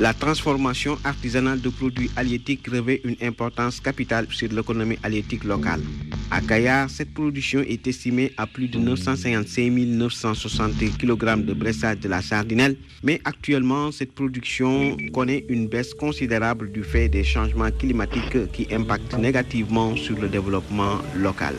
La transformation artisanale de produits halieutiques revêt une importance capitale sur l'économie halieutique locale. À Kayar, cette production est estimée à plus de 955 960 kg de bressage de la sardinelle, mais actuellement, cette production connaît une baisse considérable du fait des changements climatiques qui impactent négativement sur le développement local.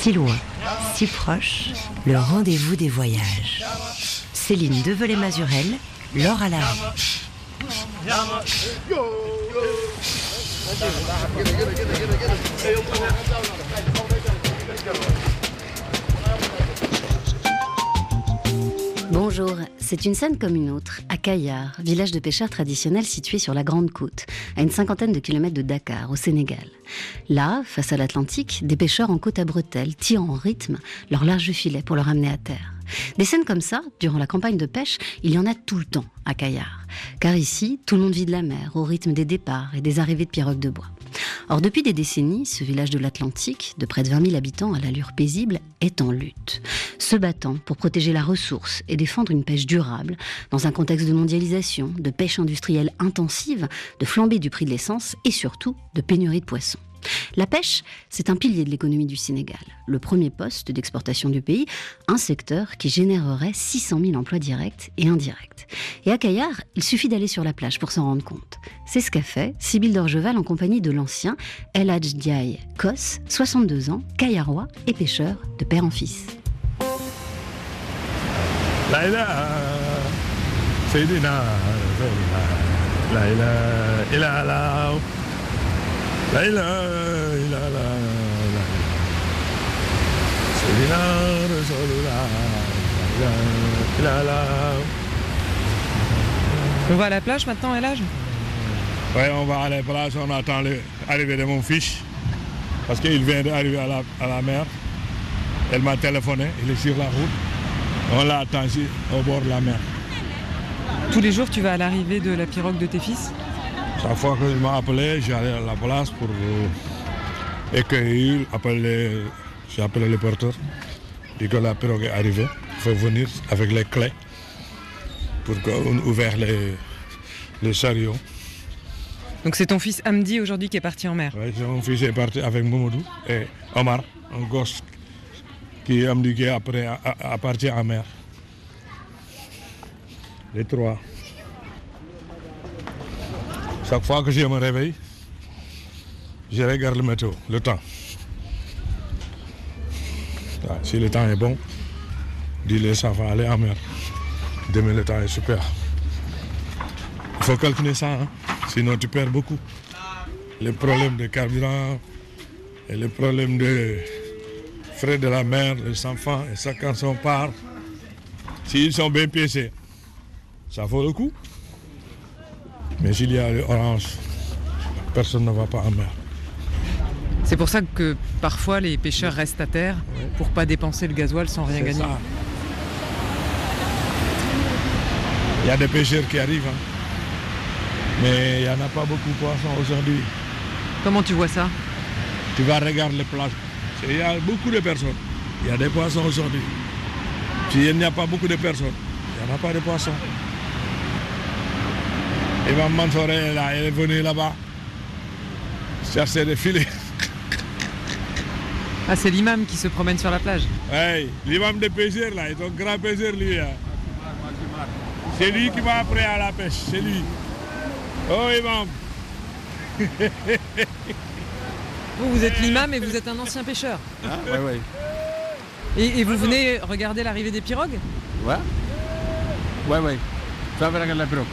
Si loin, si proche, le rendez-vous des voyages. Céline Develay-Mazurel, Laure à la Bonjour, c'est une scène comme une autre, à Kayar, village de pêcheurs traditionnel situé sur la Grande Côte, à une cinquantaine de kilomètres de Dakar, au Sénégal. Là, face à l'Atlantique, des pêcheurs en côte à bretelles tirent en rythme leur large filet pour le ramener à terre. Des scènes comme ça, durant la campagne de pêche, il y en a tout le temps à Kayar. Car ici, tout le monde vit de la mer, au rythme des départs et des arrivées de pirogues de bois. Or, depuis des décennies, ce village de l'Atlantique, de près de 20 000 habitants à l'allure paisible, est en lutte. Se battant pour protéger la ressource et défendre une pêche durable, dans un contexte de mondialisation, de pêche industrielle intensive, de flambée du prix de l'essence et surtout de pénurie de poissons. La pêche, c'est un pilier de l'économie du Sénégal, le premier poste d'exportation du pays, un secteur qui générerait 600 000 emplois directs et indirects. Et à Caillard, il suffit d'aller sur la plage pour s'en rendre compte. C'est ce qu'a fait Sybille d'Orgeval en compagnie de l'ancien El Hadj Kos, 62 ans, Caillarois et pêcheur de père en fils. On va à la plage maintenant, à l'âge Oui, on va à la plage, on attend l'arrivée de mon fils. Parce qu'il vient d'arriver à la, à la mer. Elle m'a téléphoné, il est sur la route. On l'attend ici, au bord de la mer. Tous les jours, tu vas à l'arrivée de la pirogue de tes fils Chaque fois que je m'a appelé, j'allais à la place pour accueillir, appeler, j'ai appelé le porteur. Dès que la pirogue est arrivée, il faut venir avec les clés pour qu'on ouvre les, les chariots. Donc c'est ton fils Hamdi aujourd'hui qui est parti en mer Oui, mon fils est parti avec Momodou et Omar, un gosse qui est Hamdi qui est après à, à partir en mer. Les trois. Chaque fois que je me réveille, je regarde le météo, le temps. Si le temps est bon, dis-le, ça va aller en mer. Demain, le temps est super. Il faut calculer ça, hein? sinon tu perds beaucoup. Les problèmes de carburant et les problèmes de frais de la mer, les enfants, et ça quand on part, s'ils sont bien piécés, ça vaut le coup. Mais s'il y a l'orange, personne ne va pas en mer. C'est pour ça que parfois les pêcheurs restent à terre pour pas dépenser le gasoil sans rien gagner. Ça. Il y a des pêcheurs qui arrivent, hein. mais il n'y en a pas beaucoup de poissons aujourd'hui. Comment tu vois ça? Tu vas regarder les plages. Il y a beaucoup de personnes. Il y a des poissons aujourd'hui. S'il n'y a pas beaucoup de personnes, il n'y en a pas de poissons. Ivan Mansour est là, il est venu là-bas chercher des filets. Ah, c'est l'imam qui se promène sur la plage Oui, l'imam des pêcheurs là, il est un grand pêcheur lui. hein. C'est lui qui m'a appris à la pêche, c'est lui. Oh imam Vous, vous êtes l'imam et vous êtes un ancien pêcheur. Oui, oui. Et, et vous venez regarder l'arrivée des pirogues? Ouais Ouais, ouais. Ça va regarder la pirogue.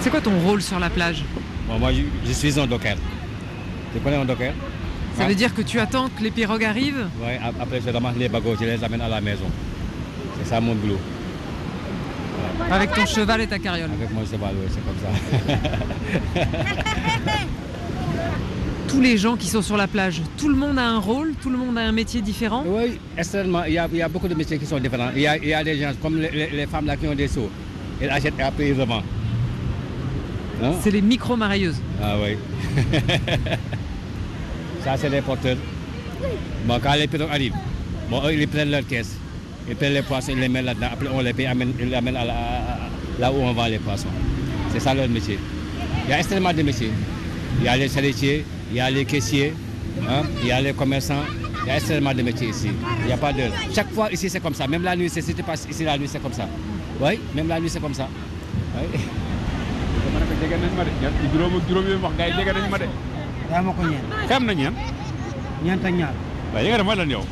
C'est quoi ton rôle sur la plage Bon, moi, je, suis un docker. Tu connais un docker Ça veut dire que tu attends que les pirogues arrivent ap- après je ramasse les bagots, je les amène à la maison. C'est ça mon boulot. Avec ton cheval et ta carriole. Avec mon cheval, oui, c'est comme ça. Tous les gens qui sont sur la plage, tout le monde a un rôle, tout le monde a un métier différent? Oui, extrêmement. Il y, a, il y a beaucoup de métiers qui sont différents. Il y a, il y a des gens comme les, femmes là qui ont des seaux. Elles achètent et après ils revendent. Non C'est les micro-marailleuses. Ah oui. Ça, c'est les porteurs. Bon, quand les pirogues arrivent, bon, eux, ils prennent leur caisse. Ils prennent les poissons, ils les mettent là-dedans. Après, on les paye, amène- ils les amènent à la- à- là où on vend les poissons. C'est ça leur métier. Il y a extrêmement de métiers. Il y a les charretiers, il y a les caissiers, hein, il y a les commerçants. Il y a extrêmement de métiers ici. Il n'y a pas de... Chaque fois ici, c'est comme ça. Même la nuit, c'est- si tu passes ici la nuit, c'est comme ça. Oui, même la nuit, c'est comme ça. Oui. nañ ñeent ak ñaar waaye lan yow.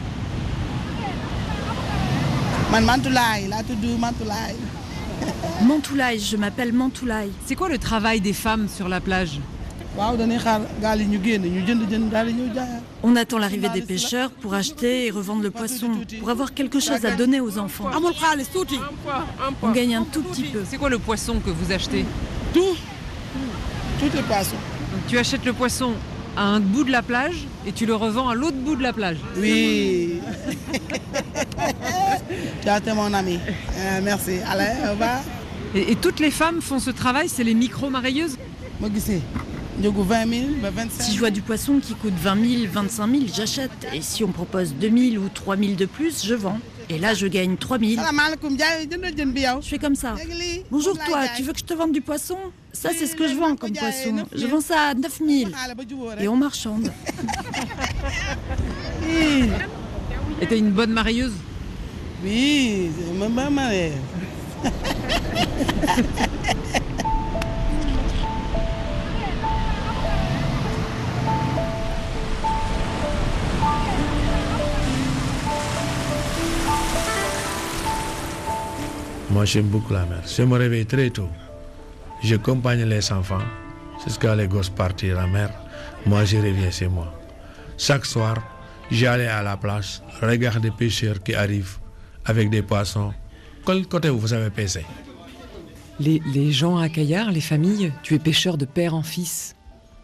Man Mantoulaye Mantoulaye. Mantoulaye, je m'appelle Mantoulaye. C'est quoi le travail des femmes sur la plage? On attend l'arrivée des pêcheurs pour acheter et revendre le poisson, pour avoir quelque chose à donner aux enfants. On gagne un tout petit peu. C'est quoi le poisson que vous achetez? Tout tout est poisson. Tu achètes le poisson à un bout de la plage et tu le revends à l'autre bout de la plage. oui. tu as été mon ami. Euh, merci allez au revoir. Et, et toutes les femmes font ce travail, c'est les micro-marailleuses ma gisee njëgu 20 000 ba 25 Si je vois du poisson qui coûte 20 000, 25 000, j'achète. Et si on propose 2 000 ou 3 000 de plus, je vends. Et là, je gagne 3 000. salaamaaleykum jaay jëndal jën bi yow. Je fais comme ça. Bonjour toi, tu veux que je te vende du poisson? Ça, c'est ce que je vends comme poisson. Je vends ça à 9 000. xaale ba jubóo rek. Et on marchande. Et t'es une bonne marieuse? Oui c'est ma ma Moi, j'aime beaucoup la mer. Je me réveille très tôt. J'accompagne les enfants jusqu'à les gosses partir la mer. Moi, je reviens chez moi. Chaque soir, j'allais à la plage, regarder des pêcheurs qui arrivent avec des poissons. Quel côté vous avez pêché? Les, les gens à Caillard, les familles, tu es pêcheur de père en fils.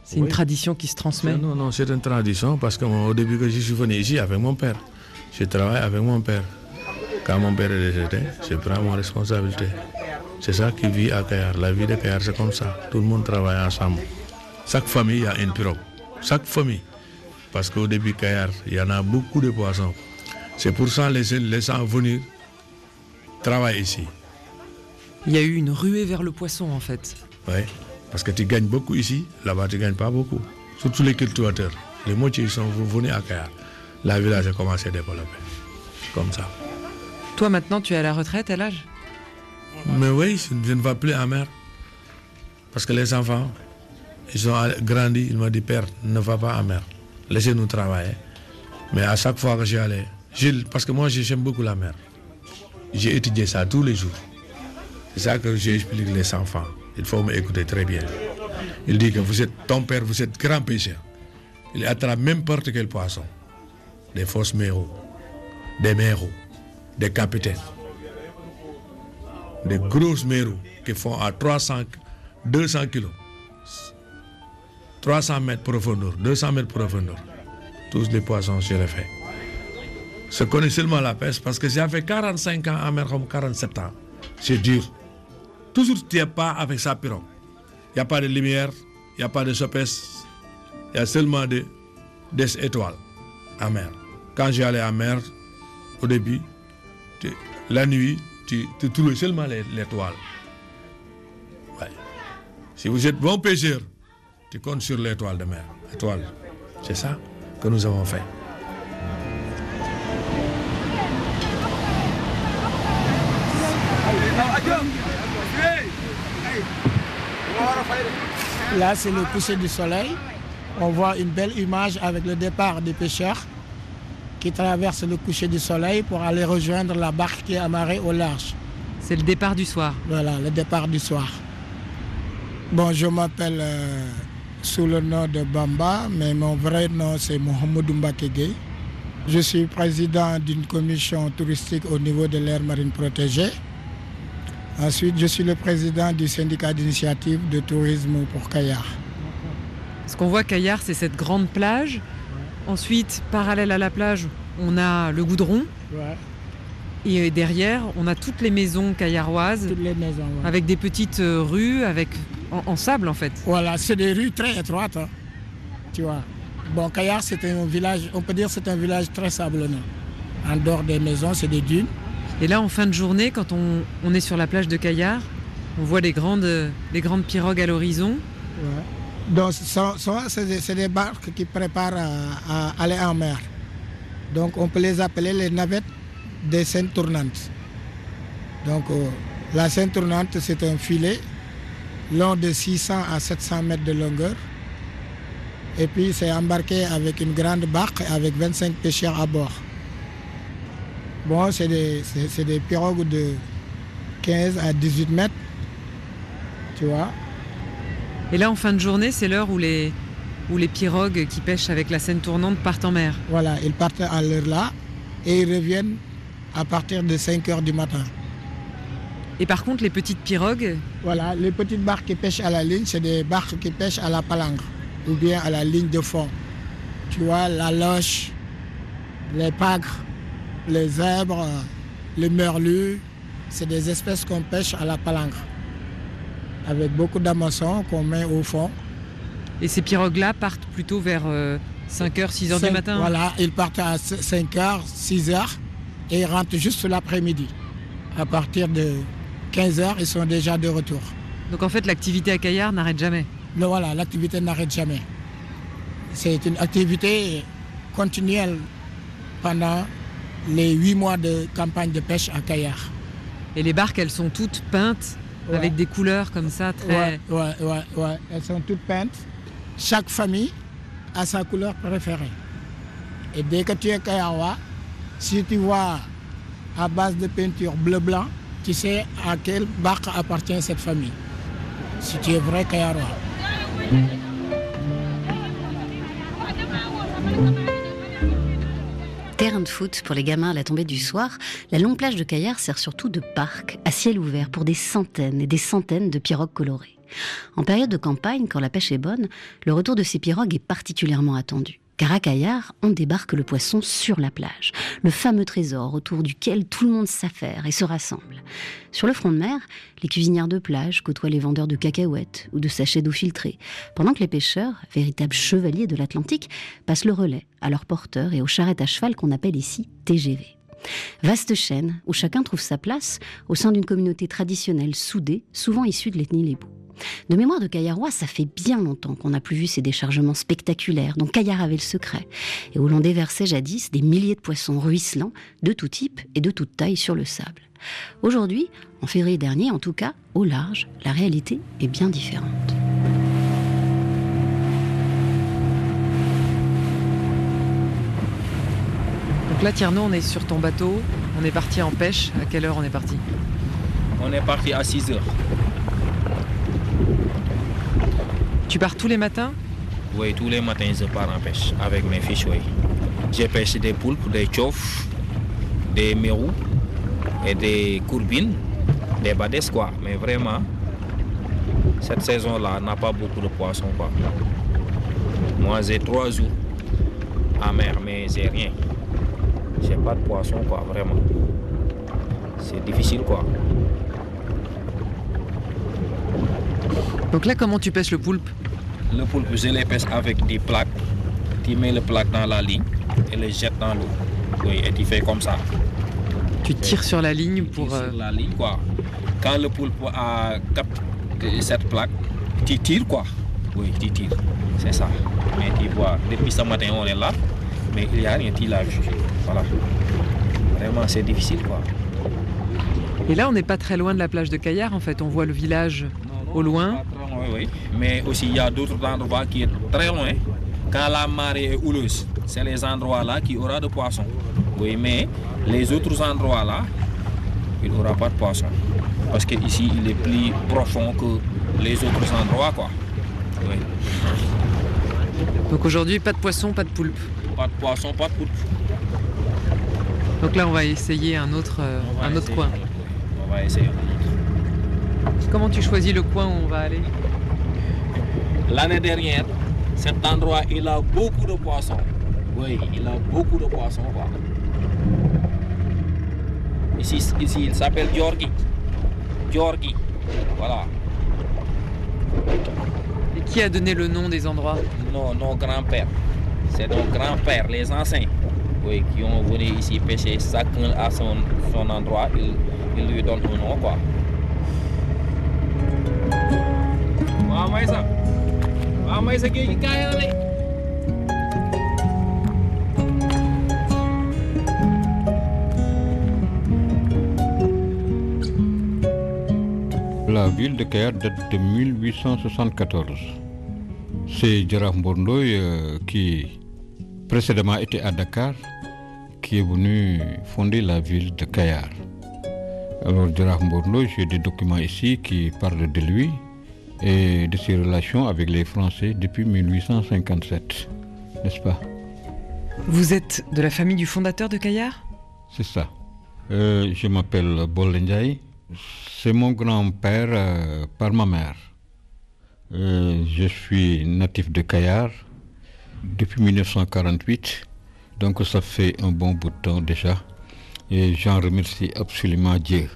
C'est une tradition qui se transmet. Non, non, c'est une tradition parce que moi, au début que je suis venu ici avec mon père, je travaille avec mon père. Quand mon père est décédé, je prends mon responsabilité. C'est ça qui vit à Kayar. La vie de Kayar, c'est comme ça. Tout le monde travaille ensemble. Chaque famille a une pirogue. Chaque famille. Parce qu'au début, Kayar, il y en a beaucoup de poissons. C'est pour ça que les, les gens venir travailler ici. Il y a eu une ruée vers le poisson en fait. Oui, parce que tu gagnes beaucoup ici, là-bas tu ne gagnes pas beaucoup. Surtout les cultivateurs. Les moitiés ils sont venus à Kaya. La village a commencé à développer. Comme ça. Toi maintenant, tu es à la retraite à l'âge? Mais oui, je ne vais plus à mer. Parce que les enfants, ils ont grandi, ils m'ont dit, Père, ne va pas à mer. Laissez-nous travailler. Mais à chaque fois que j'y allais, parce que moi j'aime beaucoup la mer. J'ai étudié ça tous les jours. C'est ça que j'explique les enfants. Il faut m'écouter très bien. Il dit que vous êtes ton père, vous êtes grand pêcheur. Il attrape n'importe quel poisson. Des fausses méraux, des méraux, des capitaines des grosses mérous qui font à 300, 200 kilos. 300 mètres profondeur, 200 mètres profondeur. Tous les poissons, je les fais. Je connais seulement la pêche parce que j'ai fait 45 ans à mer comme 47 ans. C'est dur. Toujours, tu n'es pas avec sa. Il n'y a pas de lumière, il n'y a pas de sopes, il y a seulement des, étoiles à mer. Quand j'allais à mer, au début, la nuit, tu, trouves seulement l'étoile. Si vous êtes bon pêcheur, tu comptes sur l'étoile de mer. C'est ça que nous avons fait. Là, c'est le coucher du soleil. On voit une belle image avec le départ des pêcheurs qui traversent le coucher du soleil pour aller rejoindre la barque qui est amarrée au large. C'est le départ du soir. Voilà, le départ du soir. Bon, je m'appelle euh, sous le nom de Bamba, mais mon vrai nom c'est Mohamed Mbakege. Je suis président d'une commission touristique au niveau de l'aire marine protégée. Ensuite, je suis le président du syndicat d'initiative de tourisme pour Caillard. Ce qu'on voit, Caillard, c'est cette grande plage. Ensuite, parallèle à la plage, on a le goudron. Ouais. Et derrière, on a toutes les maisons caillardoises. Toutes les maisons, ouais. Avec des petites euh, rues, avec en, en sable en fait. Voilà, c'est des rues très étroites. hein. Tu vois. Bon, Caillard, c'est un village, on peut dire que c'est un village très sablonneux. En dehors des maisons, c'est des dunes. Et là, en fin de journée, quand on, on est sur la plage de Caillard, on voit les grandes, les grandes pirogues à l'horizon. Ouais. Donc, so- souvent, c'est des, barques qui préparent à, aller en mer. Donc, on peut les appeler les navettes des scènes tournantes. Donc, euh, la scène tournante, c'est un filet long de 600 à 700 mètres de longueur. Et puis, c'est embarqué avec une grande barque avec 25 pêcheurs à bord. Bon, c'est des, des pirogues de 15 à 18 mètres. Tu vois Et là, en fin de journée, c'est l'heure où les, où les pirogues qui pêchent avec la scène tournante partent en mer. Voilà, ils partent à l'heure là et ils reviennent à partir de 5 heures du matin. Et par contre, les petites pirogues, Voilà, les petites barques qui pêchent à la ligne, c'est des barques qui pêchent à la palangre ou bien à la ligne de fond. Tu vois, la loche, les pagres, les zèbres, les merlus, c'est des espèces qu'on pêche à la palangre. Avec beaucoup d'amassons qu'on met au fond. et ces pirogues-là partent plutôt vers 5h, 6h du matin. Voilà, ils partent à 5 heures, 6 heures et ils rentrent juste l'après-midi. À partir de 15 heures, ils sont déjà de retour. Donc en fait, l'activité à Caillard n'arrête jamais. Mais voilà, l'activité n'arrête jamais. C'est une activité continuelle pendant les 8 mois de campagne de pêche à Caillard. Et les barques, elles sont toutes peintes Ouais. avec des couleurs comme ça, très. Ouais, ouais, ouais, ouais. Elles sont toutes peintes. Chaque famille a sa couleur préférée. Et dès que tu es Kayawa, si tu vois à base de peinture bleu-blanc, tu sais à quelle barque appartient cette famille. Si tu es vrai Kayawa. Terrain pour les gamins à la tombée du soir, la longue plage de Caillard sert surtout de parc à ciel ouvert pour des centaines et des centaines de pirogues colorées. En période de campagne, quand la pêche est bonne, le retour de ces pirogues est particulièrement attendu. Car à Caillard, on débarque le poisson sur la plage, le fameux trésor autour duquel tout le monde s'affaire et se rassemble. Sur le front de mer, les cuisinières de plage côtoient les vendeurs de cacahuètes ou de sachets d'eau filtrée, pendant que les pêcheurs, véritables chevaliers de l'Atlantique, passent le relais à leurs porteurs et aux charrettes à cheval qu'on appelle ici TGV. Vaste chaîne où chacun trouve sa place au sein d'une communauté traditionnelle soudée, souvent issue de l'ethnie Lébou. De mémoire de Caillarois, ça fait bien longtemps qu'on n'a plus vu ces déchargements spectaculaires dont Caillard avait le secret, et où l'on déversait jadis des milliers de poissons ruisselants de tout type et de toute taille sur le sable. Aujourd'hui, en février dernier en tout cas, au large, la réalité est bien différente. Donc là, Tierno, on est sur ton bateau, on est parti en pêche. À quelle heure on est parti? On est parti à 6 heures. Tu pars tous les matins? Oui, tous les matins, je pars en pêche avec mes fiches. Oui. J'ai pêché des poulpes, des chauves, des mérous et des courbines, des badès, quoi. Mais vraiment, cette saison-là n'a pas beaucoup de poissons, quoi. Moi, j'ai trois jours à mer, mais j'ai rien. J'ai pas de poisson, quoi, vraiment. C'est difficile, quoi. Donc là, comment tu pêches le poulpe Le poulpe, je les pêche avec des plaques. Tu mets le plaque dans la ligne et le jettes dans l'eau. Oui, et tu fais comme ça. Tu tires sur la ligne pour. Sur euh, la ligne, quoi. Quand le poulpe a cette plaque, tu tires, quoi. Oui, tu tires. C'est ça. Mais tu vois, depuis ce matin, on est là, mais il n'y a rien, tu l'as vu. Voilà. Vraiment, c'est difficile, quoi. Et là, on n'est pas très loin de la plage de Caillard, en fait. On voit le village au loin. Oui. Mais aussi, il y a d'autres endroits qui sont très loin. Quand la marée est houleuse, c'est les endroits-là qui aura de poissons. Oui, mais les autres endroits-là, il n'y aura pas de poissons. Parce qu'ici, il est plus profond que les autres endroits, quoi. Oui. Donc aujourd'hui, pas de poisson, pas de poulpe. Pas de poisson, pas de poulpe. Donc là, on va essayer un autre, euh, On un autre essayer. coin. On va essayer. Comment tu choisis le coin où on va aller? L'année dernière, cet endroit, il a beaucoup de poissons. Oui, il a beaucoup de poissons. Quoi. Ici, ici il s'appelle Georgi. Georgi. Voilà. Et qui a donné le nom des endroits? Nos, nos grands-pères. C'est nos grands-pères, les anciens, oui, qui ont venu ici pêcher. Chacun à son, son endroit, il, il lui donne un nom. Quoi. La ville de Kayar date de 1874. C'est Djaraf Mbondoy euh, qui précédemment était à Dakar qui est venu fonder la ville de Kayar. Alors Djaraf Mbondoy, j'ai des documents ici qui parlent de lui et de ses relations avec les Français depuis 1857, n'est-ce pas? Vous êtes de la famille du fondateur de Kayar C'est ça. Euh, je m'appelle Bolendjaï. C'est mon grand-père euh, par ma mère. Euh, je suis natif de Kayar depuis 1948, donc ça fait un bon bout de temps déjà. Et j'en remercie absolument Dieu.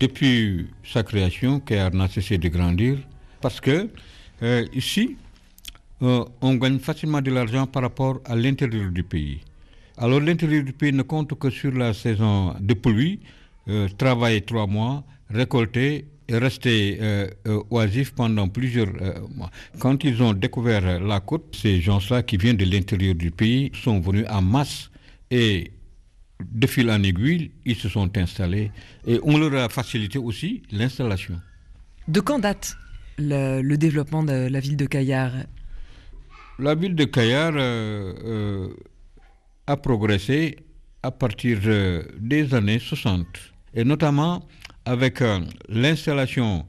Depuis sa création, Kayar n'a cessé de grandir parce que euh, ici, euh, on gagne facilement de l'argent par rapport à l'intérieur du pays. Alors l'intérieur du pays ne compte que sur la saison de pluie, euh, travailler trois mois, récolter et rester oisif pendant plusieurs mois. Quand ils ont découvert la côte, ces gens-là qui viennent de l'intérieur du pays sont venus en masse et de fil en aiguille, ils se sont installés et on leur a facilité aussi l'installation. De quand date le, le développement de la ville de Kayar La ville de Kayar euh, euh, a progressé à partir euh, des années 60 et notamment avec l'installation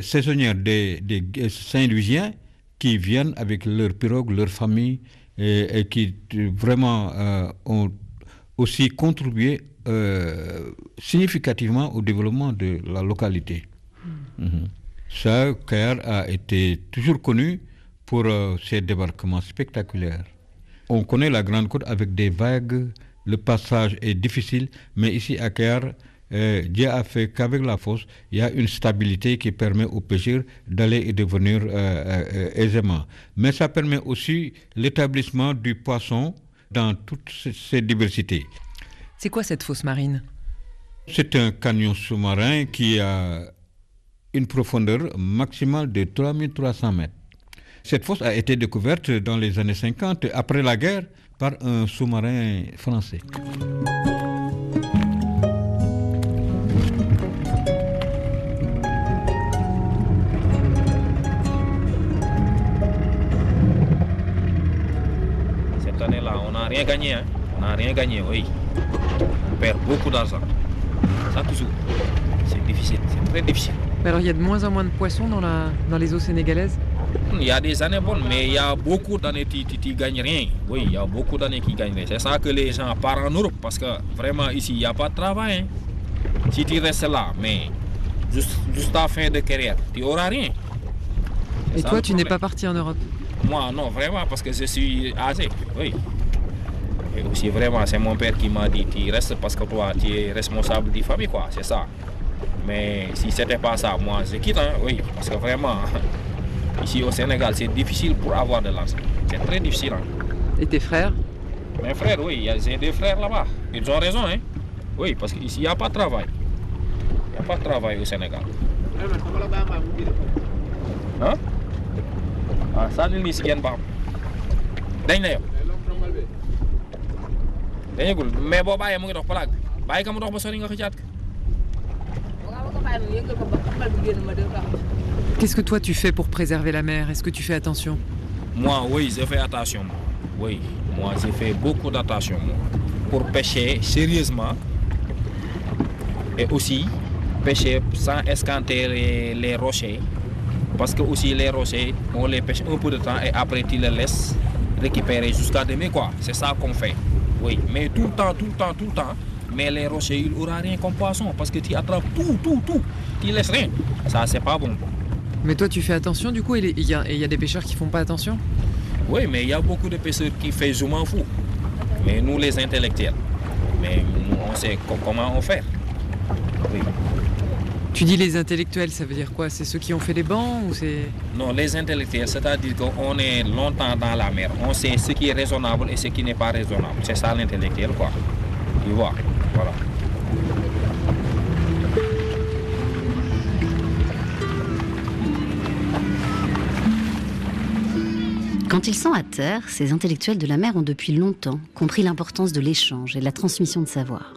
saisonnière des, des Saint-Louisiens qui viennent avec leurs pirogues, leurs familles et, et qui vraiment ont aussi contribué euh, significativement au développement de la localité. Mhm. Ça, a été toujours connu pour euh, ses débarquements spectaculaires. On connaît la Grande Côte avec des vagues, le passage est difficile, mais ici à Kayar, euh, Dieu a fait qu'avec la fosse, il y a une stabilité qui permet aux pêcheurs d'aller et de venir euh, euh, aisément. Mais ça permet aussi l'établissement du poisson dans toutes ses diversités. C'est quoi cette fosse marine? C'est un canyon sous-marin qui a une profondeur maximale de 3300 mètres. Cette fosse a été découverte dans les années 50, après la guerre, par un sous-marin français. Gagné. hein. On n'a rien gagné, oui. On perd beaucoup d'argent. Ça toujours. C'est difficile, c'est très difficile. Mais Alors il y a de moins en moins de poissons dans, la, dans les eaux sénégalaises? Il y a des années bonnes, mais il y a beaucoup d'années qui ne gagnent rien. Oui, il y a beaucoup d'années qui gagnent rien. C'est ça que les gens partent en Europe, parce que vraiment ici, il n'y a pas de travail. hein. Si tu restes là, mais juste, juste à la fin de carrière, tu n'auras rien. Et toi tu n'es pas parti en Europe? Moi, non, vraiment, parce que je suis âgé, oui. Et aussi, vraiment, c'est mon père qui m'a dit, tu restes parce que toi, tu es responsable de la famille, quoi, c'est ça. Mais si c'était pas ça, moi, je quitte, hein, oui, parce que vraiment, ici au Sénégal, c'est difficile pour avoir de l'argent. C'est très difficile. hein. Et tes frères? Mes frères, oui, j'ai des frères là-bas. Ils ont raison, hein. Oui, parce qu'ici, il n'y a pas de travail. Il n'y a pas de travail au Sénégal. Hein? Ah, ça, baam dañ na yow dañagul mais boo bàyyee mu ngi dox plaque bi bàyyi ka mu dox ba sori nga xëcaat Qu'est-ce que toi tu fais pour préserver la mer? Est-ce que tu fais attention? Moi, oui, je fais attention. Oui, moi, je fais beaucoup d'attention. Pour pêcher sérieusement et aussi pêcher sans escanter les, les rochers. Parce que aussi les rochers, on les pêche un peu de temps et après tu les laisses récupérer jusqu'à demain. quoi. C'est ça qu'on fait. Oui, mais tout le temps, tout le temps, tout le temps, Mais les rochers, il n'aura rien comme poisson parce que tu attrapes tout, tout, tout. Tu laisses rien. Ça, c'est pas bon. Mais toi, tu fais attention du coup et il y, a, y a des pêcheurs qui font pas attention? Oui, mais il y a beaucoup de pêcheurs qui font je m'en fous. Mais nous, les intellectuels, mais nous, on sait comment on fait. Tu dis les intellectuels, ça veut dire quoi? C'est ceux qui ont fait les bancs ou c'est Non, les intellectuels, c'est-à-dire qu'on est longtemps dans la mer. On sait ce qui est raisonnable et ce qui n'est pas raisonnable. C'est ça l'intellectuel, quoi. Tu vois Voilà. Quand ils sont à terre, ces intellectuels de la mer ont depuis longtemps compris l'importance de l'échange et de la transmission de savoir.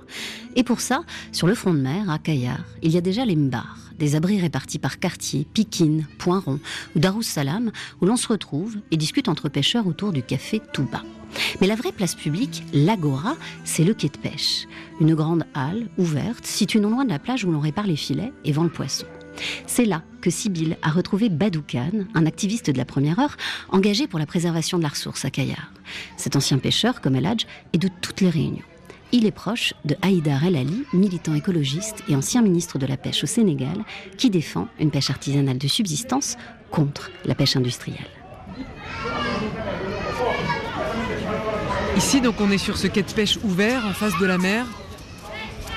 Et pour ça, sur le front de mer, à Kayar, il y a déjà les mbars, des abris répartis par quartier, Pikine, Poinron ou Darussalam, où l'on se retrouve et discute entre pêcheurs autour du café Touba. Mais la vraie place publique, l'agora, c'est le quai de pêche. Une grande halle ouverte, située non loin de la plage où l'on répare les filets et vend le poisson. C'est là que Sibyl a retrouvé Badou Khan, un activiste de la première heure, engagé pour la préservation de la ressource à Kayar. Cet ancien pêcheur, comme El Hadj, est de toutes les réunions. Il est proche de Haïdar El Ali, militant écologiste et ancien ministre de la Pêche au Sénégal, qui défend une pêche artisanale de subsistance contre la pêche industrielle. Ici, donc, on est sur ce quai de pêche ouvert en face de la mer.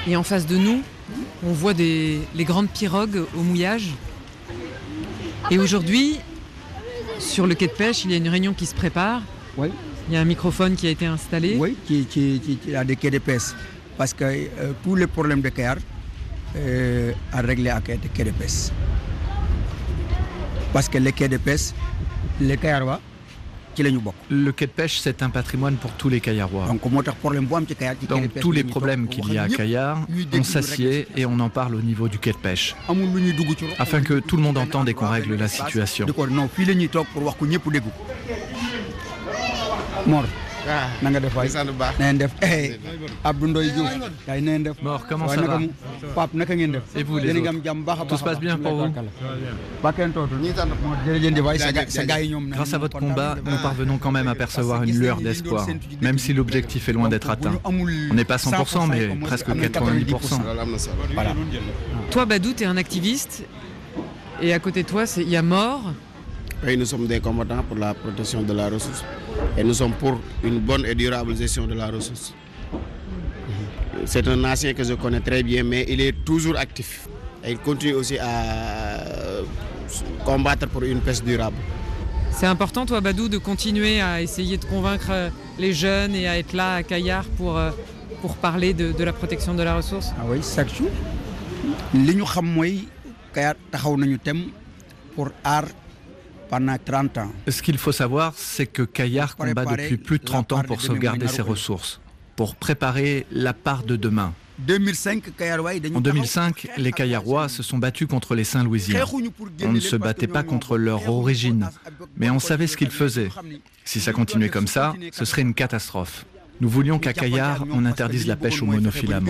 Et en face de nous, on voit des, les grandes pirogues au mouillage. Et aujourd'hui, sur le quai de pêche, il y a une réunion qui se prépare. Oui. Il y a un microphone qui a été installé. Oui, qui, qui, qui a des quais de pêche. Parce que euh, tous les problèmes de Caire euh, à régler à des quais de pêche. Parce que les quais de pêche, les Le quai de pêche, c'est un patrimoine pour tous les Caillarois. Donc, tous les problèmes qu'il y a à Caillard, on s'assied et on en parle au niveau du quai de pêche. Afin que tout le monde entende et qu'on règle la situation. Mort, comment ça va? Et vous les autres? Tout se passe bien pour vous? Grâce à votre combat, nous parvenons quand même à percevoir une lueur d'espoir, même si l'objectif est loin d'être atteint. On n'est pas 100%, mais presque 90%. Toi, Badou, tu es un activiste, et à côté de toi, il y a mort. Oui, nous sommes des combattants pour la protection de la ressource. Et nous sommes pour une bonne et durable gestion de la ressource. C'est un ancien que je connais très bien, mais il est toujours actif. Et il continue aussi à combattre pour une pêche durable. C'est important, toi, Badou, de continuer à essayer de convaincre les jeunes et à être là à Caillard pour, pour parler de, de la protection de la ressource? Ah oui, chaque jour. Ñu xam mooy Kayar taxaw nañu tem pour aar pendant 30 ans. Ce qu'il faut savoir, c'est que Caillard combat depuis plus de 30 ans pour sauvegarder ses ressources, pour préparer la part de demain. En 2005, les Caillarois se sont battus contre les Saint-Louisiens. On ne se battait pas contre leur origine, mais on savait ce qu'ils faisaient. Si ça continuait comme ça, ce serait une catastrophe. Nous voulions qu'à Caillard, on interdise la pêche au monofilament.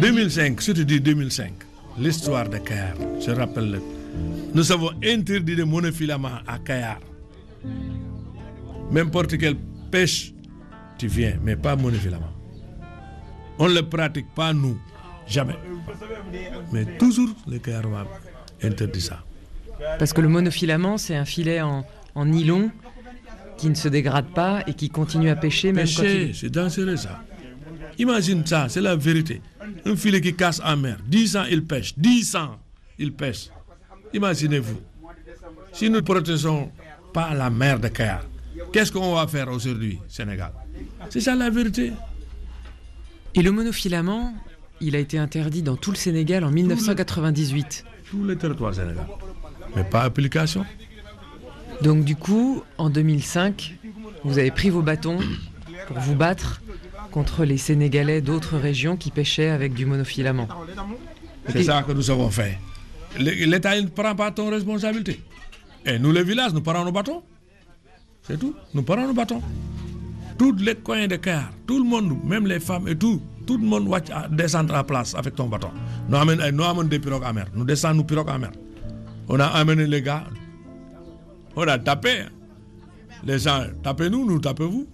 2005, je te dis 2005, l'histoire de Kayar, je rappelle, nous avons interdit le monofilament à Kayar. N'importe quelle pêche, tu viens, mais pas monofilament. On ne le pratique pas nous, jamais. Mais toujours les Kayarois interdit ça. Parce que le monofilament, c'est un filet en, en nylon qui ne se dégrade pas et qui continue à pêcher même pêcher, il... c'est dangereux ça. Imagine ça, c'est la vérité. Un filet qui casse en mer, 10 ans il pêche, 10 ans il pêche. Imaginez-vous. Si nous ne protégeons pas la mer de Kayar, qu'est-ce qu'on va faire aujourd'hui, Sénégal? C'est ça la vérité. Et le monofilament, il a été interdit dans tout le Sénégal en 1998. Tous les territoires sénégal. Mais pas application. Donc du coup, en 2005, vous avez pris vos bâtons pour vous battre contre les Sénégalais d'autres régions qui pêchaient avec du monofilament. C'est ça que nous avons fait. L'État ne prend pas ton responsabilité. Et nous, les villages, nous prenons nos bâtons. C'est tout. Nous prenons nos bâtons. Tous les coins de cœur, tout le monde, même les femmes et tout, tout le monde va descendre à place avec ton bâton. Nous nous amènons des pirogues à mer. Nous descendons nos pirogues à mer. On a amené les gars. On a tapé. Hein. Les gens, tapez-nous, nous tapez-vous.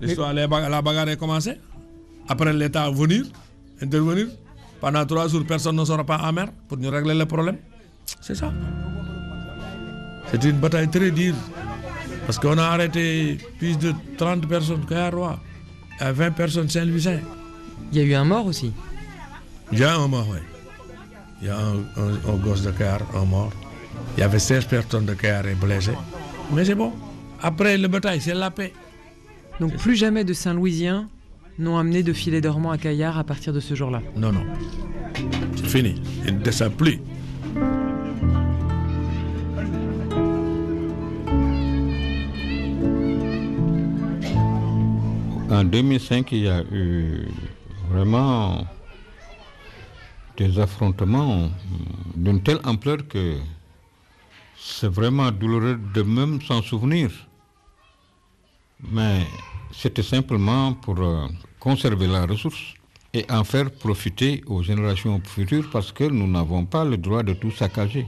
L'histoire, la bagarre est commencée. Après l'État venir, intervenir. Pendant trois jours, personne ne sera pas en mer pour nous régler le problème. C'est ça. C'est une bataille très dure. Parce qu'on a arrêté plus de 30 personnes Roi. et 20 personnes Saint-Louis. Il y a eu un mort aussi Il y a un mort, oui. Il y a un, un, gosse de Kayar, un mort. Il y avait 16 personnes de Kayar blessées. Mais c'est bon. Après la bataille, c'est la paix. Donc plus jamais de Saint-Louisiens n'ont amené de filet dormant à Caillard à partir de ce jour-là Non, non. C'est fini. Il ne descend plus. En 2005, il y a eu vraiment des affrontements d'une telle ampleur que c'est vraiment douloureux de même s'en souvenir. Mais c'était simplement pour euh, conserver la ressource et en faire profiter aux générations futures parce que nous n'avons pas le droit de tout saccager.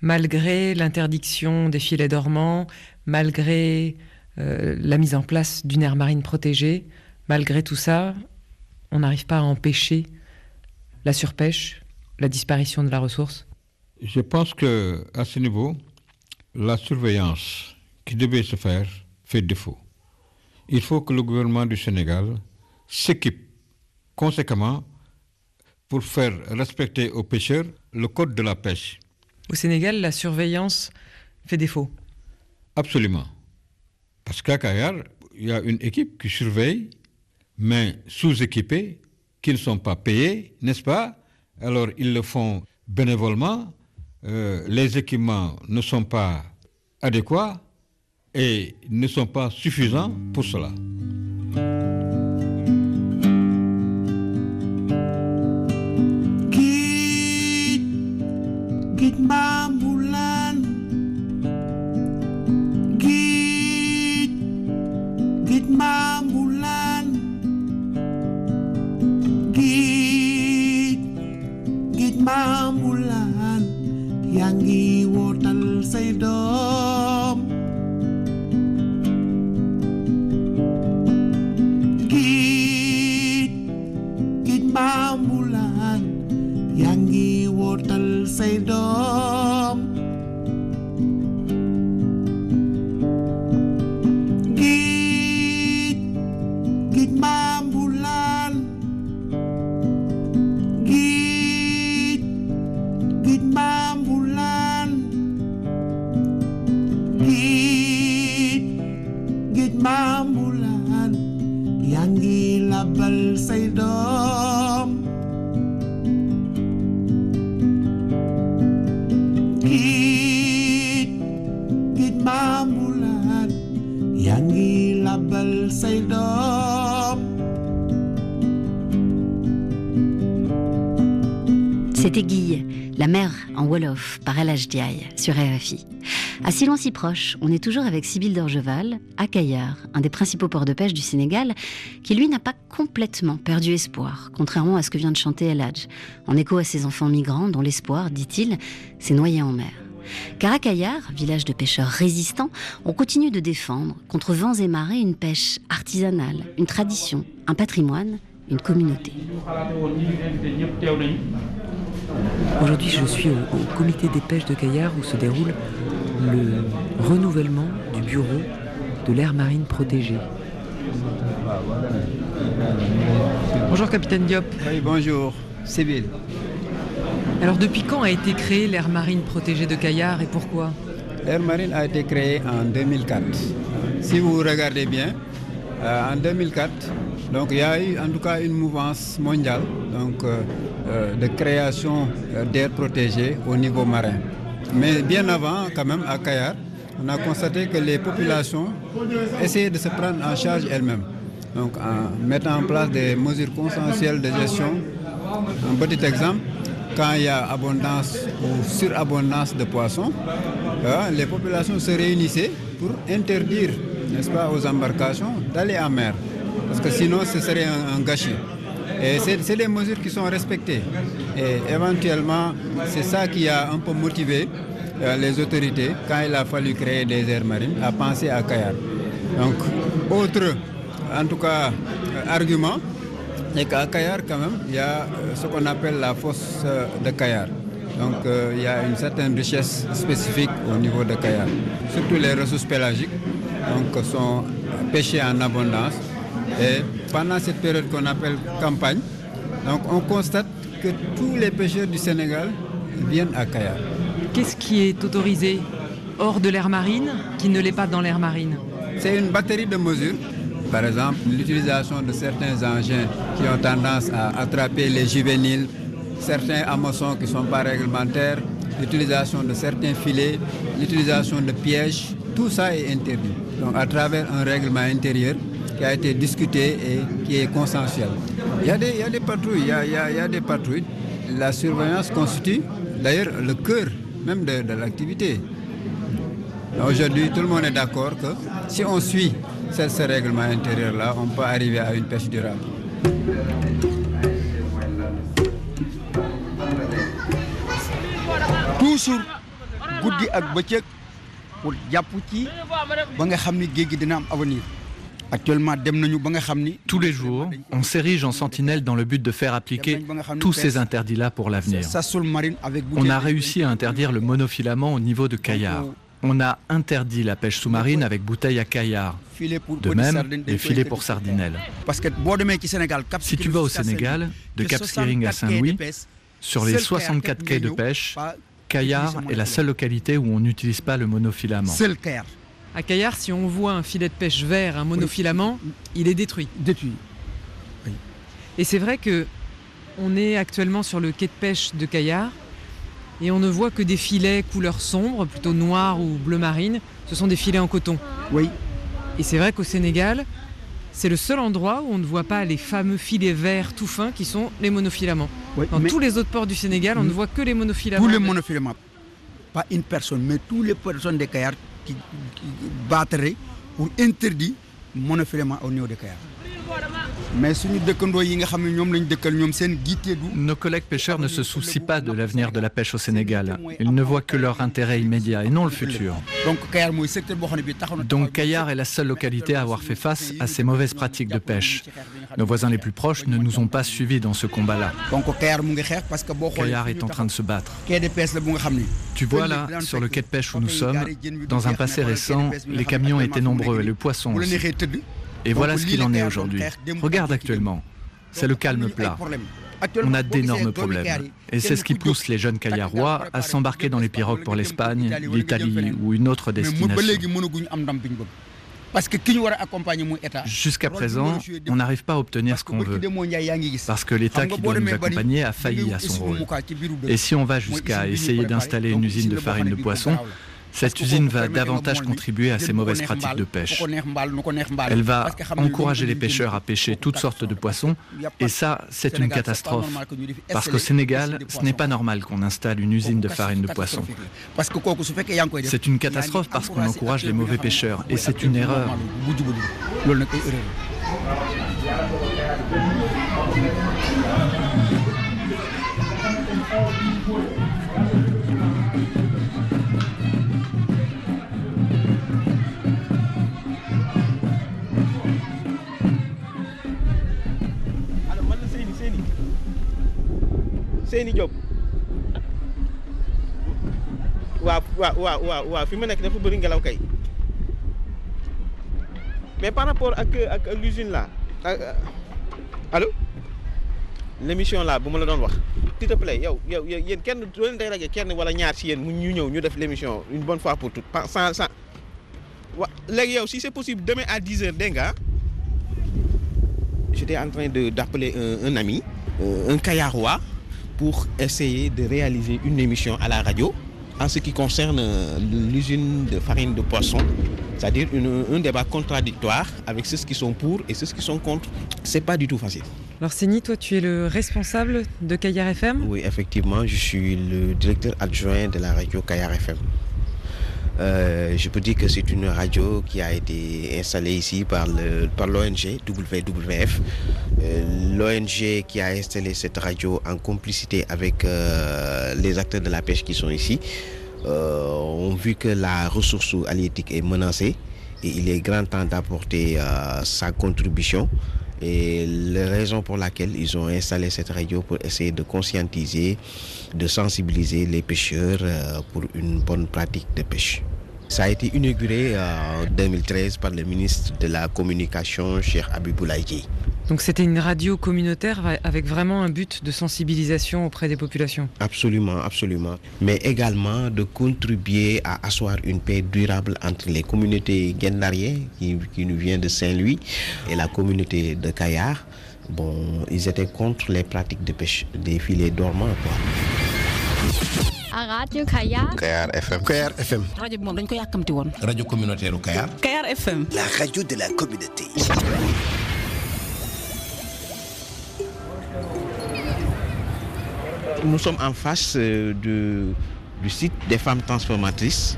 Malgré l'interdiction des filets dormants, malgré euh, la mise en place d'une aire marine protégée, malgré tout ça, on n'arrive pas à empêcher la surpêche, la disparition de la ressource Je pense que à ce niveau, la surveillance qui devait se faire fait défaut. Il faut que le gouvernement du Sénégal s'équipe conséquemment pour faire respecter aux pêcheurs le code de la pêche. Au Sénégal, la surveillance fait défaut. Absolument. Parce qu'à Kayar, il y a une équipe qui surveille, mais sous-équipée, qui ne sont pas payés, n'est-ce pas? Alors ils le font bénévolement, euh, les équipements ne sont pas adéquats et ne sont pas suffisants pour cela. Sur RFI. À si loin si proche, on est toujours avec Sybille d'Orgeval, à Caillard, un des principaux ports de pêche du Sénégal, qui lui n'a pas complètement perdu espoir, contrairement à ce que vient de chanter El Hadj, en écho à ses enfants migrants dont l'espoir, dit-il, s'est noyé en mer. Car à Caillard, village de pêcheurs résistants, on continue de défendre, contre vents et marées, une pêche artisanale, une tradition, un patrimoine, une communauté. Aujourd'hui, je suis au, au comité des pêches de Caillard où se déroule le renouvellement du bureau de l'aire marine protégée. Bonjour capitaine Diop. Oui, bonjour, Sybille. Alors depuis quand a été créée l'aire marine protégée de Caillard et pourquoi? L'aire marine a été créée en 2004. Si vous regardez bien, euh, en 2004, donc il y a eu en tout cas une mouvance mondiale donc, euh, de création euh, d'aires protégées au niveau marin. Mais bien avant, quand même, à Kayar, on a constaté que les populations essayaient de se prendre en charge elles-mêmes. Donc en mettant en place des mesures consensuelles de gestion. Un petit exemple, quand il y a abondance ou surabondance de poissons, euh, les populations se réunissaient pour interdire, n'est-ce pas, aux embarcations d'aller en mer. Parce que sinon, ce serait un gâchis. Et c'est des mesures qui sont respectées. Et éventuellement, c'est ça qui a un peu motivé euh, les autorités, quand il a fallu créer des aires marines, à penser à Kayar. Donc, autre, en tout cas, euh, argument, c'est qu'à Kayar, quand même, il y a euh, ce qu'on appelle la fosse de Kayar. Donc, il y a une certaine richesse spécifique au niveau de Kayar. Surtout les ressources pélagiques donc, sont pêchées en abondance. Et pendant cette période qu'on appelle campagne, donc on constate que tous les pêcheurs du Sénégal viennent à Kayar. Qu'est-ce qui est autorisé hors de l'air marine qui ne l'est pas dans l'air marine? C'est une batterie de mesures. Par exemple, l'utilisation de certains engins qui ont tendance à attraper les juvéniles, certains hameçons qui ne sont pas réglementaires, l'utilisation de certains filets, l'utilisation de pièges, tout ça est interdit. Donc à travers un règlement intérieur qui a été discuté et qui est consensuel. Il y a des, patrouilles, il y a, des patrouilles. La surveillance constitue d'ailleurs le cœur même de, l'activité. Aujourd'hui, tout le monde est d'accord que si on suit ce, ce règlement intérieur-là, on peut arriver à une pêche durable. toujours guddi ak actuellement Tous les jours, on s'érige en sentinelle dans le but de faire appliquer tous ces interdits-là pour l'avenir. On a réussi à interdire le monofilament au niveau de Kayar. On a interdit la pêche sous-marine avec bouteille à pour De même, les filets pour sardinelles. Si tu vas au Sénégal, de Cap Skiring à Saint-Louis, sur les 64 quais de pêche, Kayar est la seule localité où on n'utilise pas le monofilament. À Kayar, si on voit un filet de pêche vert, un monofilament, il est détruit. Détruit. Et c'est vrai que on est actuellement sur le quai de pêche de Kayar et on ne voit que des filets couleur sombre, plutôt noir ou bleu marine. Ce sont des filets en coton. Oui. Et c'est vrai qu'au Sénégal, c'est le seul endroit où on ne voit pas les fameux filets verts tout fins qui sont les monofilaments. Dans tous les autres ports du Sénégal, on ne voit que les monofilaments. tous les monofilaments pas une personne mais tous les personnes de Kayar qui, qui battraient pour interdire monofilament au niveau de Kayar Nos collègues pêcheurs ne se soucient pas de l'avenir de la pêche au Sénégal. Ils ne voient que leur intérêt immédiat et non le futur. donc Kayar est la seule localité à avoir fait face à ces mauvaises pratiques de pêche. Nos voisins les plus proches ne nous ont pas suivis dans ce combat-là. Kayar est en train de se battre. Tu vois là, sur le quai de pêche où nous sommes, dans un passé récent, les camions étaient nombreux et le poisson aussi. Et voilà ce qu'il en est aujourd'hui. Regarde actuellement. C'est le calme plat. On a d'énormes problèmes. Et c'est ce qui pousse les jeunes Kayarois à s'embarquer dans les pirogues pour l'Espagne, l'Italie ou une autre destination. Jusqu'à présent, on n'arrive pas à obtenir ce qu'on veut. Parce que l'État qui doit nous accompagner a failli à son rôle. Et si on va jusqu'à essayer d'installer une usine de farine de poisson, cette usine va davantage contribuer à ces mauvaises pratiques de pêche. Elle va encourager les pêcheurs à pêcher toutes sortes de poissons, et ça, c'est une catastrophe. Parce qu'au Sénégal, ce n'est pas normal qu'on installe une usine de farine de poisson. C'est une catastrophe parce qu'on encourage les mauvais pêcheurs, et c'est une erreur. Seyni Diop. Waaw waaw waaw waaw fi ma nekk dafa bëri ngelaw kay. Mais par rapport ak ak l'usine là ak allo? L'émission là bu ma la doon wax s'il te plaît yow yow yéen kenn doo leen day rajo kenn wala ñaar si yéen mu ñu ñëw ñu def l'émission une bonne fois pour toutes sans sans wa léegi yow si c'est possible demain à 10 heures dégg nga? J'étais en train de d'appeler un, un ami, euh, un Kayarois, pour essayer de réaliser une émission à la radio en ce qui concerne euh, l'usine de farine de poisson, c'est-à-dire une- un débat contradictoire avec ceux qui sont pour et ceux qui sont contre. C'est pas du tout facile. Alors Séni, toi tu es le responsable de Kayar FM Oui, effectivement, je suis le directeur adjoint de la radio Kayar FM. Euh, je peux dire que c'est une radio qui a été installée ici par le par l'ONG WWF L'ONG qui a installé cette radio en complicité avec euh, les acteurs de la pêche qui sont ici euh, ont vu que la ressource halieutique est menacée et il est grand temps d'apporter euh, sa contribution. Et la raison pour laquelle ils ont installé cette radio pour essayer de conscientiser, de sensibiliser les pêcheurs euh, pour une bonne pratique de pêche. Ça a été inauguré en 2013 par le ministre de la Communication, Cheikh Abiboulaye. Donc c'était une radio communautaire avec vraiment un but de sensibilisation auprès des populations. Absolument, absolument. Mais également de contribuer à asseoir une paix durable entre les communautés guendariennes qui, qui nous viennent de Saint-Louis et la communauté de Kayar. Bon, ils étaient contre les pratiques de pêche des filets dormants. Quoi. À radio Kayar. Kayar FM. Kayar FM. rajo bi moom dañ ko yàkkamti woon. rajo communautaire u Kayar. Kayar FM. la radio de la communauté. Nous sommes en face euh, de, du site des femmes transformatrices.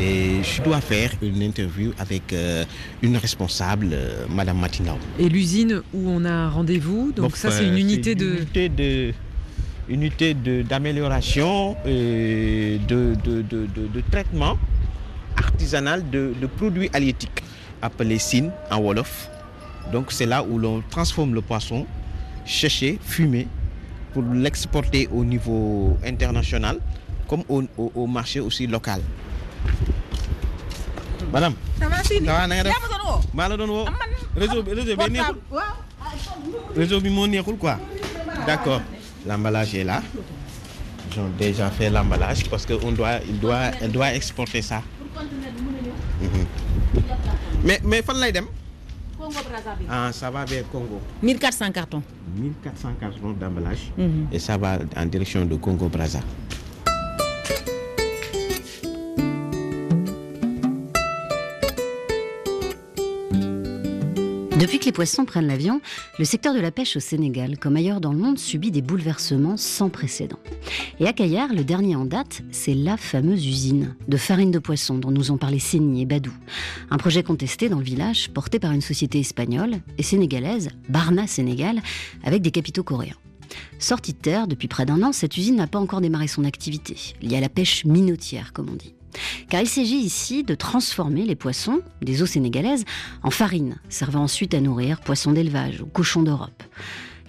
Et je dois faire une interview avec euh, une responsable, euh, Madame Matinao. Et l'usine où on a rendez-vous, donc ça c'est une unité de... Unité de unité d'amélioration et de, de, de, de, traitement artisanal de, produits halieutiques appelés SIN en Wolof. Donc c'est là où l'on transforme le poisson, séché, fumé, pour l'exporter au niveau international comme au, au, au, marché aussi local. Madame. Ça va, Sidi Ça va, na nga def? Maa la doon woo? réseau bi réseau bi neexul? réseau bi moo neexul quoi. D'accord. L'emballage est là. Ils ont déjà fait l'emballage parce qu'on doit, il doit, elle doit exporter ça. Mhm. Mais, mais fan lay dem? Ah, ça va vers Congo. 1400 cartons. 1400 cartons d'emballage. Mhm. Et ça va en direction de Congo-Brazza. Depuis que les poissons prennent l'avion, le secteur de la pêche au Sénégal, comme ailleurs dans le monde, subit des bouleversements sans précédent. Et à Caillard, le dernier en date, c'est la fameuse usine de farine de poisson dont nous ont parlé Séni et Badou. Un projet contesté dans le village, porté par une société espagnole et sénégalaise, Barna Sénégal, avec des capitaux coréens. Sortie de terre depuis près d'un an, cette usine n'a pas encore démarré son activité, liée à la pêche minotière, comme on dit. Car il s'agit ici de transformer les poissons des eaux sénégalaises en farine, servant ensuite à nourrir poissons d'élevage ou cochons d'Europe.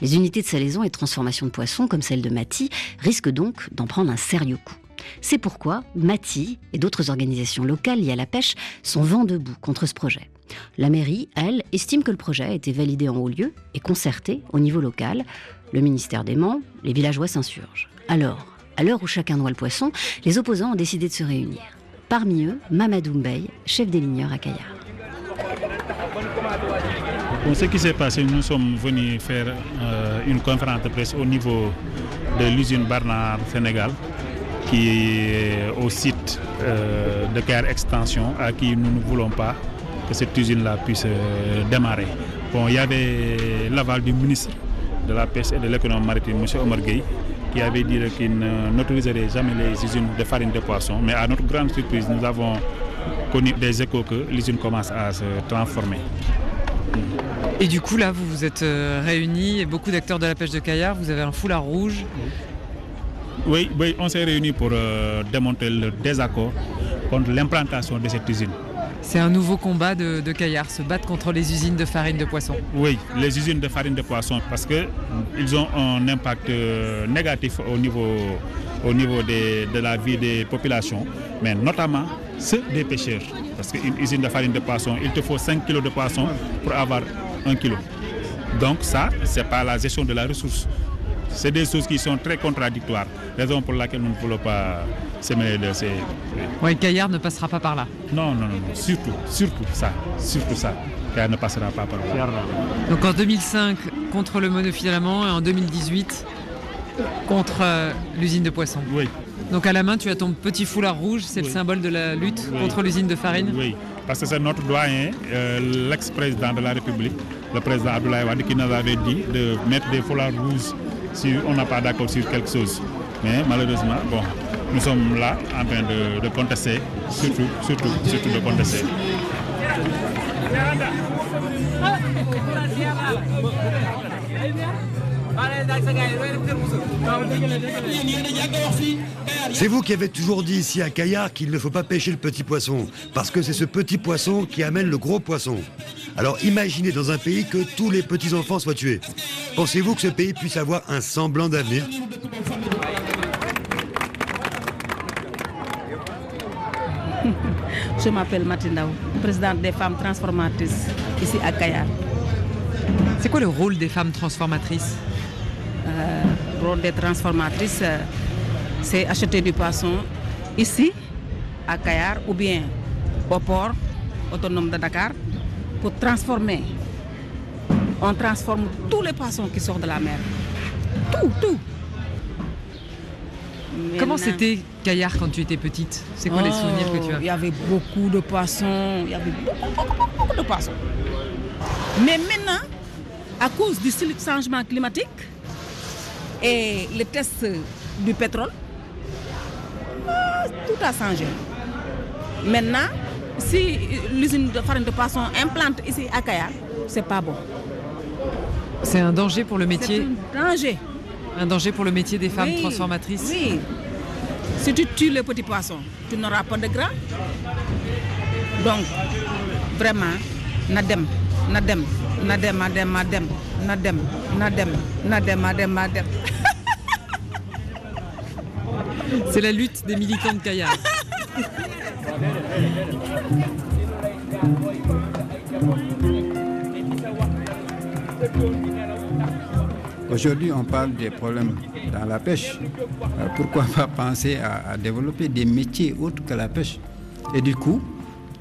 Les unités de salaison et de transformation de poissons, comme celle de Mati, risquent donc d'en prendre un sérieux coup. C'est pourquoi Mati et d'autres organisations locales liées à la pêche sont vent debout contre ce projet. La mairie, elle, estime que le projet a été validé en haut lieu et concerté au niveau local. Le ministère dément, les villageois s'insurgent. Alors, à l'heure où chacun noie le poisson, les opposants ont décidé de se réunir. Parmi eux, Mamadou Mbey, chef des ligneurs à Kayar. Ce qui s'est passé, nous sommes venus faire euh, une conférence de presse au niveau de l'usine Barnard Sénégal, qui est au site euh, de Kayar Extension, à qui nous ne voulons pas que cette usine-là puisse euh, démarrer. Bon, il y avait l'aval du ministre de la pêche et de l'économie maritime, M. Omar Gueye, qui avait dit qu'il n'autoriserait jamais les usines de farine de poisson. Mais à notre grande surprise, nous avons connu des échos que l'usine commence à se transformer. Et du coup, là, vous vous êtes euh, réunis, et beaucoup d'acteurs de la pêche de Caillard, vous avez un foulard rouge. Oui, oui on s'est réunis pour euh, démontrer le désaccord contre l'implantation de cette usine. C'est un nouveau combat de, de Caillard, se battre contre les usines de farine de poisson. Oui, les usines de farine de poisson, parce qu'ils ont un impact euh, négatif au niveau, de la vie des populations, mais notamment ceux des pêcheurs. Parce qu'une usine de farine de poisson, il te faut 5 kg de poisson pour avoir 1 kg. Donc ça, ce n'est pas la gestion de la ressource. C'est des choses qui sont très contradictoires, raison pour laquelle nous ne voulons pas se mêler de ces... Oui, Caillard ne passera pas par là. Non, non, non, non, surtout, surtout ça, surtout ça. Caillard ne passera pas par là. Donc en 2005, contre le monofilament, et en 2018, contre euh, l'usine de poisson. Oui. Donc à la main, tu as ton petit foulard rouge, c'est le symbole de la lutte Oui. contre l'usine de farine Oui, parce que c'est notre doyen, euh, l'ex-président de la République, le président Abdoulaye Wade, qui nous avait dit de mettre des foulards rouges si on n'a pas d'accord sur quelque chose. Mais malheureusement, bon, nous sommes là en train de, de contester, surtout, surtout, surtout de contester. C'est vous qui avez toujours dit ici à Caillard qu'il ne faut pas pêcher le petit poisson, parce que c'est ce petit poisson qui amène le gros poisson. Alors imaginez dans un pays que tous les petits-enfants soient tués. Pensez-vous que ce pays puisse avoir un semblant d'avenir Je m'appelle Matindaou, présidente des femmes transformatrices ici à Kayar. C'est quoi le rôle des femmes transformatrices euh, Le rôle des transformatrices, euh, c'est acheter du poisson ici à Kayar ou bien au port autonome de Dakar pour transformer. On transforme tous les poissons qui sortent de la mer. Tout, tout. Comment c'était Caillard quand tu étais petite? C'est quoi les souvenirs que tu as? Il y avait beaucoup de poissons, il y avait beaucoup, beaucoup, beaucoup de poissons. Mais maintenant, à cause du changement climatique et les tests du pétrole, tout a changé. Maintenant, si l'usine de farine de poisson implante ici à Kayar, c'est pas bon. C'est un danger pour le métier C'est un danger. Un danger pour le métier des femmes Oui, transformatrices Oui. Si tu tues le petit poisson, tu n'auras pas de gras. Donc, vraiment, nadem, nadem, nadem, nadem, nadem, nadem, nadem, nadem, nadem, nadem. C'est la lutte des militants de Caillard. Aujourd'hui, on parle des problèmes dans la pêche. Euh, Pourquoi pas penser à, développer des métiers autres que la pêche Et du coup,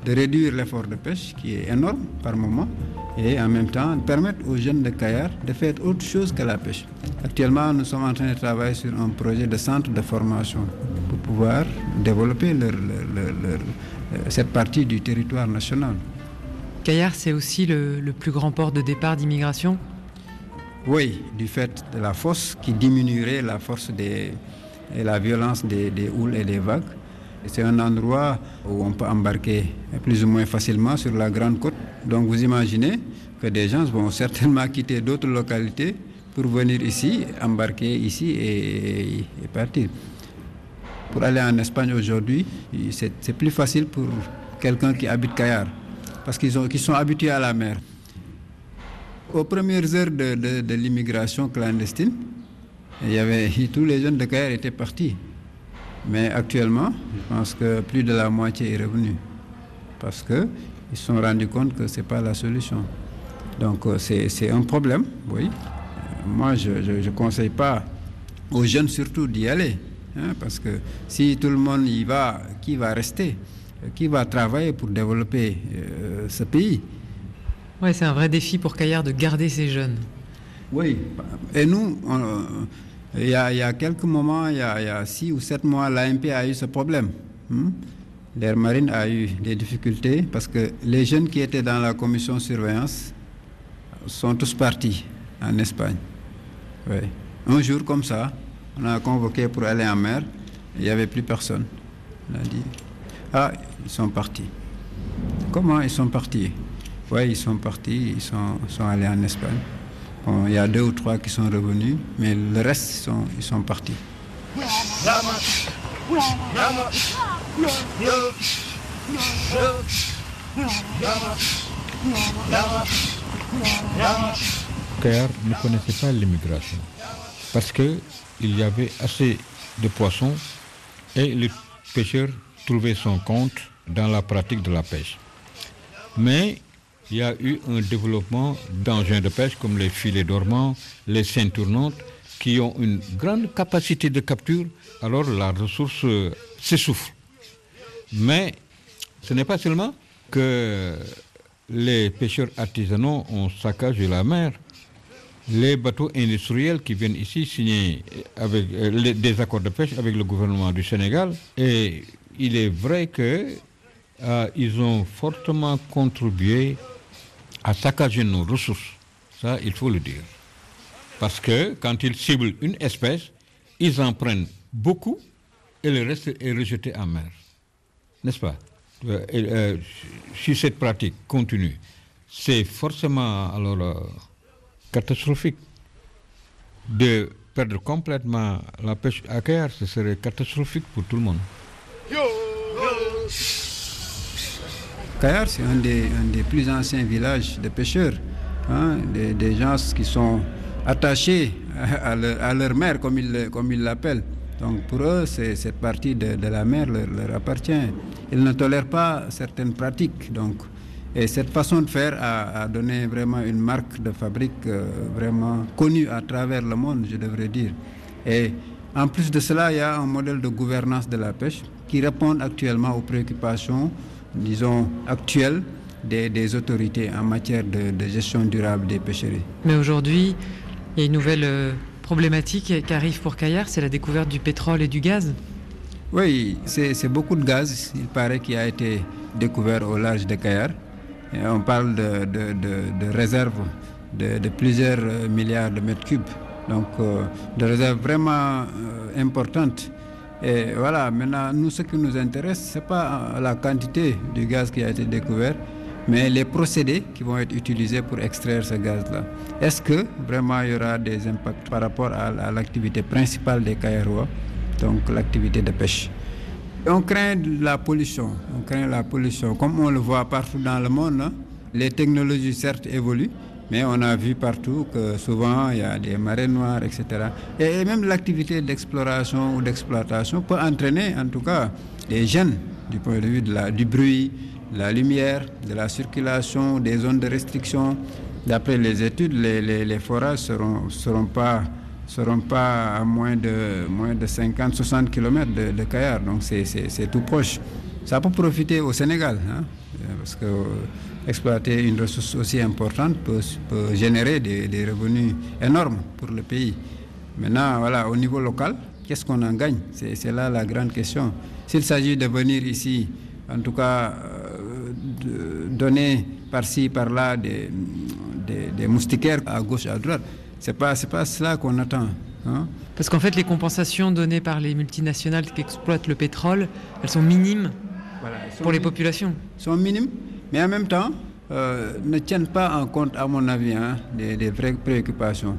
de réduire l'effort de pêche, qui est énorme par moment, et en même temps permettre aux jeunes de Caillard de faire autre chose que la pêche. Actuellement, nous sommes en train de travailler sur un projet de centre de formation pour pouvoir développer leur- cette partie du territoire national. Caillard, c'est aussi le, le plus grand port de départ d'immigration? Oui, du fait de la force qui diminuerait la force des, et la violence des, des houles et des vagues. C'est un endroit où on peut embarquer plus ou moins facilement sur la grande côte. Donc vous imaginez que des gens vont certainement quitter d'autres localités pour venir ici, embarquer ici et, et partir. Pour aller en Espagne aujourd'hui, c'est plus facile pour quelqu'un qui habite Cayar, parce qu'ils ont- qu'ils sont habitués à la mer. Aux premières heures de, l'immigration clandestine, il y avait, tous les jeunes de Caire étaient partis. Mais actuellement, je pense que plus de la moitié est revenu. Parce qu'ils se sont rendus compte que ce n'est pas la solution. Donc euh, c'est un problème, oui. Moi, je ne conseille pas aux jeunes surtout d'y aller. Hein, parce que si tout le monde y va, qui va rester? Euh, Qui va travailler pour développer euh, ce pays? Ouais, c'est un vrai défi pour Caillard de garder ces jeunes. Oui. Et nous, on- il y, a, il y a quelques moments, il y a, il y a six ou sept mois, l'AMP a eu ce problème. hein. L'air marine a eu des difficultés parce que les jeunes qui étaient dans la commission surveillance sont tous partis en Espagne. Oui. Un jour comme ça, on a convoqué pour aller en mer, il n'y avait plus personne. On a dit, ah, ils sont partis. Comment ils sont partis? Oui, ils sont partis, ils sont, sont allés en Espagne. Il y a deux ou trois qui sont revenus, mais le reste, ils sont, ils sont partis. Caire ne connaissait pas l'immigration parce qu'il y avait assez de poissons et le pêcheur trouvait son compte dans la pratique de la pêche. Mais il y a eu un développement d'engins de pêche comme les filets dormants, les scènes tournantes, qui ont une grande capacité de capture, alors la ressource euh, s'essouffle. Mais ce n'est pas seulement que les pêcheurs artisanaux ont saccagé la mer. Les bateaux industriels qui viennent ici signer avec, euh, des accords de pêche avec le gouvernement du Sénégal, et il est vrai que euh, ont fortement contribué à saccager nos ressources. Ça, il faut le dire. Parce que quand ils ciblent une espèce, ils en prennent beaucoup et le reste est rejeté en mer. N'est-ce pas? Euh, euh, si cette pratique continue, c'est forcément alors euh, catastrophique. De perdre complètement la pêche à ce serait catastrophique pour tout le monde. Kayar, c'est un des, un des, plus anciens villages de pêcheurs, hein, des, des, gens qui sont attachés à leur, à leur mer, comme ils comme ils l'appellent. Donc pour eux, cette partie de, de la mer leur, leur, appartient. Ils ne tolèrent pas certaines pratiques. Donc, et cette façon de faire a, a donné vraiment une marque de fabrique euh, vraiment connue à travers le monde, je devrais dire. Et en plus de cela, il y a un modèle de gouvernance de la pêche qui répond actuellement aux préoccupations, disons, actuelles des, des autorités en matière de, de, gestion durable des pêcheries. Mais aujourd'hui, il y a une nouvelle euh, problématique qui arrive pour Caillard, c'est la découverte du pétrole et du gaz. Oui, c'est beaucoup de gaz, il paraît, qui a été découvert au large de Caillard. On parle de, réserves de, plusieurs milliards de mètres cubes. Donc, euh, de réserves vraiment euh, importantes. Et voilà, maintenant, nous, ce qui nous intéresse, ce n'est pas la quantité du gaz qui a été découvert, mais les procédés qui vont être utilisés pour extraire ce gaz-là. Est-ce que vraiment il y aura des impacts par rapport à, à l'activité principale des Kairois, donc l'activité de pêche? On craint la pollution, on craint la pollution. Comme on le voit partout dans le monde, hein, les technologies certes évoluent, mais on a vu partout que souvent il y a des marées noires, etc. Et même l'activité d'exploration ou d'exploitation peut entraîner en tout cas les gènes du point de vue du bruit, de la lumière, de la circulation, des zones de restriction. D'après les études, les, forages ne seront pas seront pas à moins de, moins de 50-60 km de, de Kayar, donc c'est tout proche. Ça peut profiter au Sénégal, hein, parce que exploiter une ressource aussi importante peut, peut générer des, des, revenus énormes pour le pays. Maintenant, voilà, au niveau local, qu'est-ce qu'on en gagne? C'est là la grande question. S'il s'agit de venir ici, en tout cas, euh, donner par-ci, par-là des, des, des moustiquaires à gauche, à droite, c'est pas c'est pas cela qu'on attend. Hein Parce qu'en fait, les compensations données par les multinationales qui exploitent le pétrole, elles sont minimes voilà, elles sont pour les populations. Sont minimes, mais en même temps, euh, ne tiennent pas en compte, à mon avis, hein, des, des, vraies préoccupations.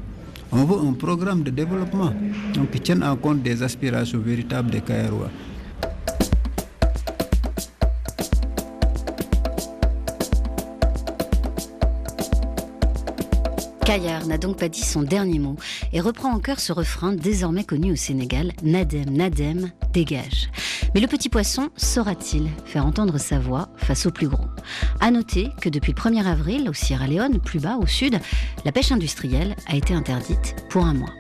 On veut un programme de développement donc, qui tienne en compte des aspirations véritables des Kairois. Kayar n'a donc pas dit son dernier mot et reprend en chœur ce refrain désormais connu au Sénégal Nadem, Nadem, dégage. Mais le petit poisson saura-t-il faire entendre sa voix face au plus gros À noter que depuis le 1er avril, au Sierra Leone, plus bas au sud, la pêche industrielle a été interdite pour un mois.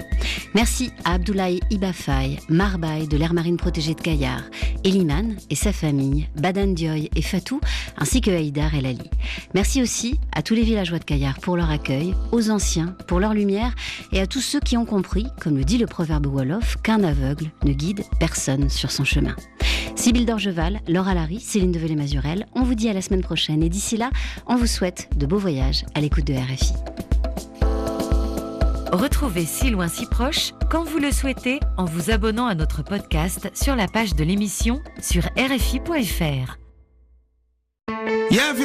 Merci à Abdoulaye Ibafay, Marbaï de l'aire marine protégée de Kayar, Eliman et sa famille, Badan Dioy et Fatou, ainsi que Haïdar El Ali. Merci aussi à tous les villageois de Kayar pour leur accueil, aux anciens pour leur lumière et à tous ceux qui ont compris, comme le dit le proverbe Wolof, qu'un aveugle ne guide personne sur son chemin. Sybille Dorgeval, Laura Larry, Céline Develay-Mazurel, on vous dit à la semaine prochaine et d'ici là, on vous souhaite de beaux voyages à l'écoute de RFI. Retrouvez Si loin si proche quand vous le souhaitez en vous abonnant à notre podcast sur la page de l'émission sur rfi.fr.